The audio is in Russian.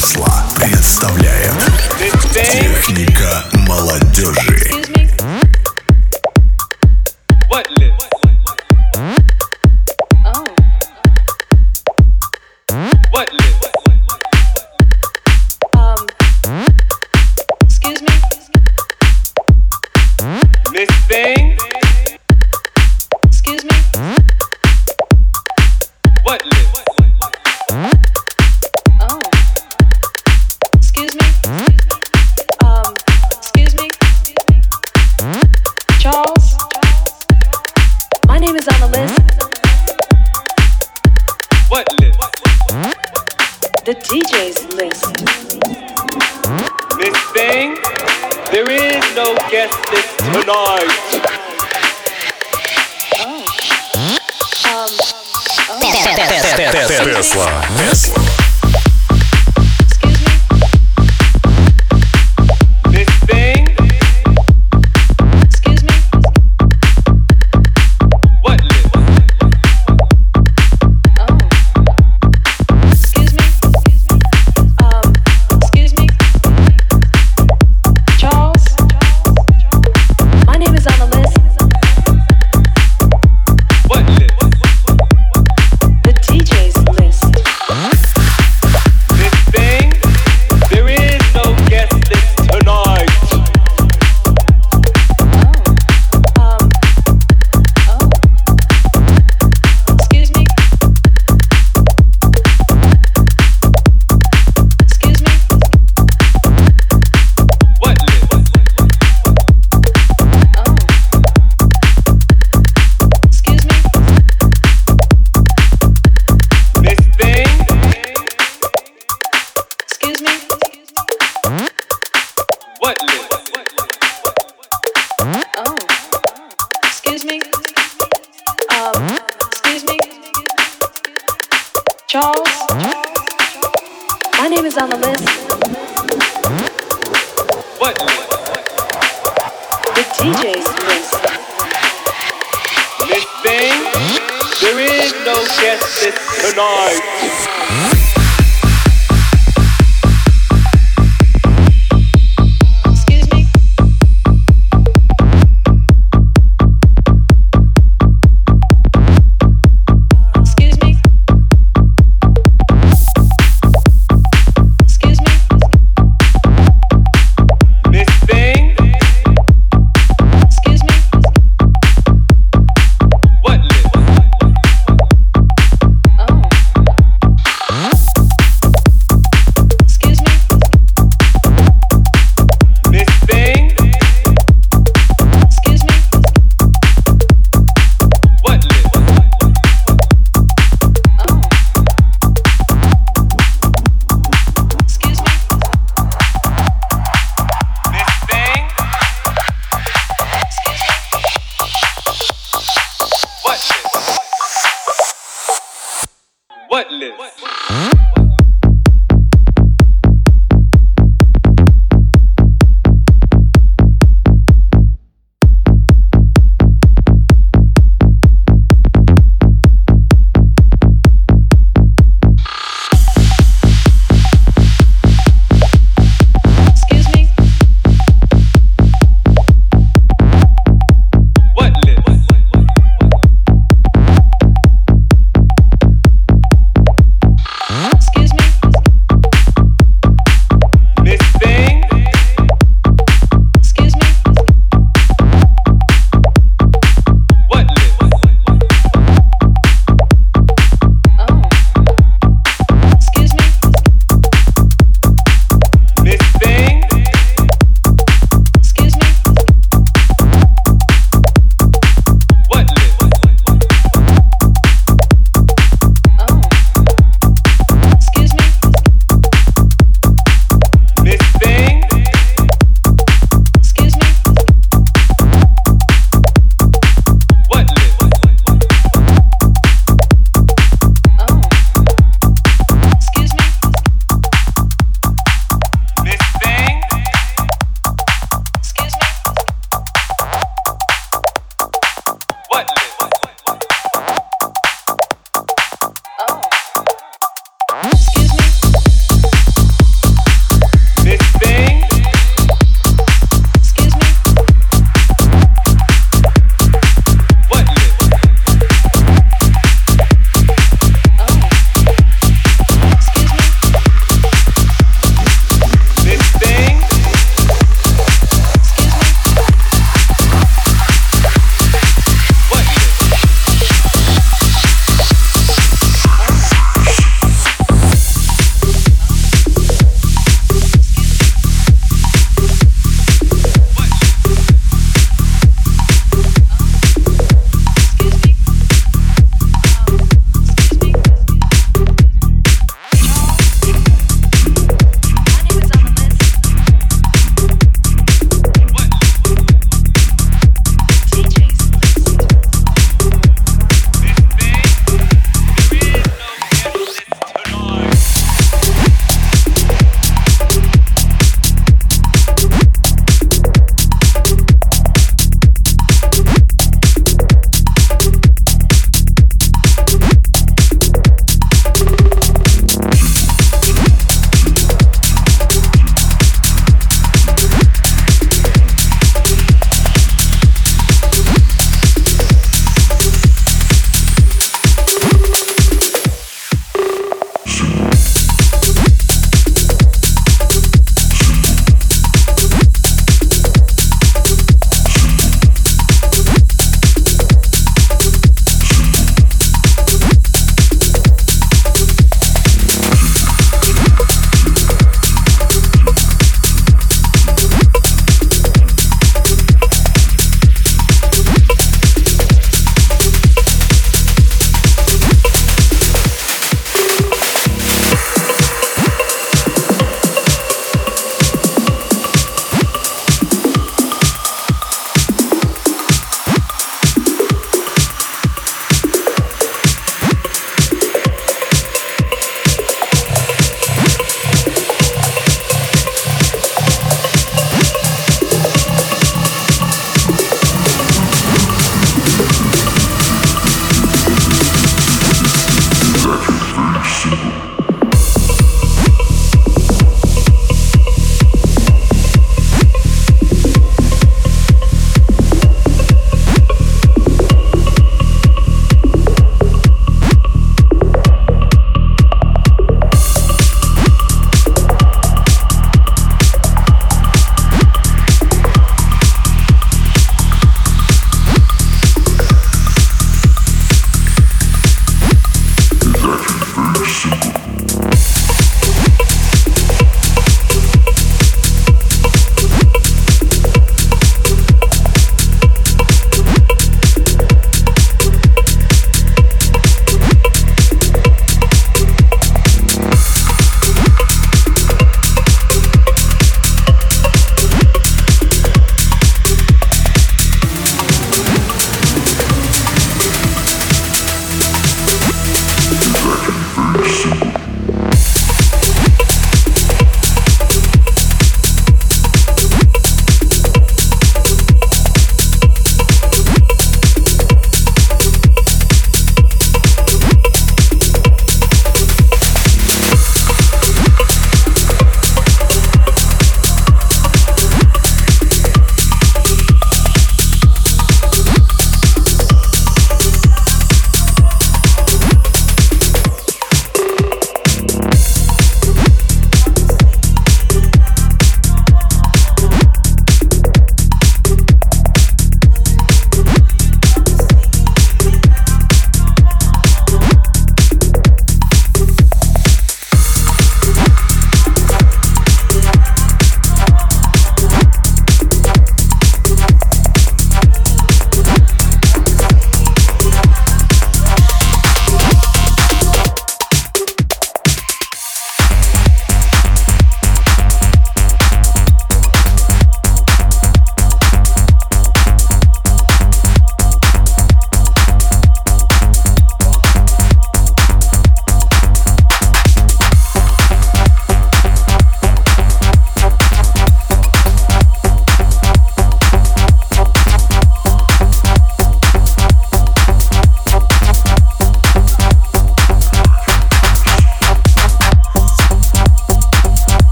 Тесла представляет Техника молодежи.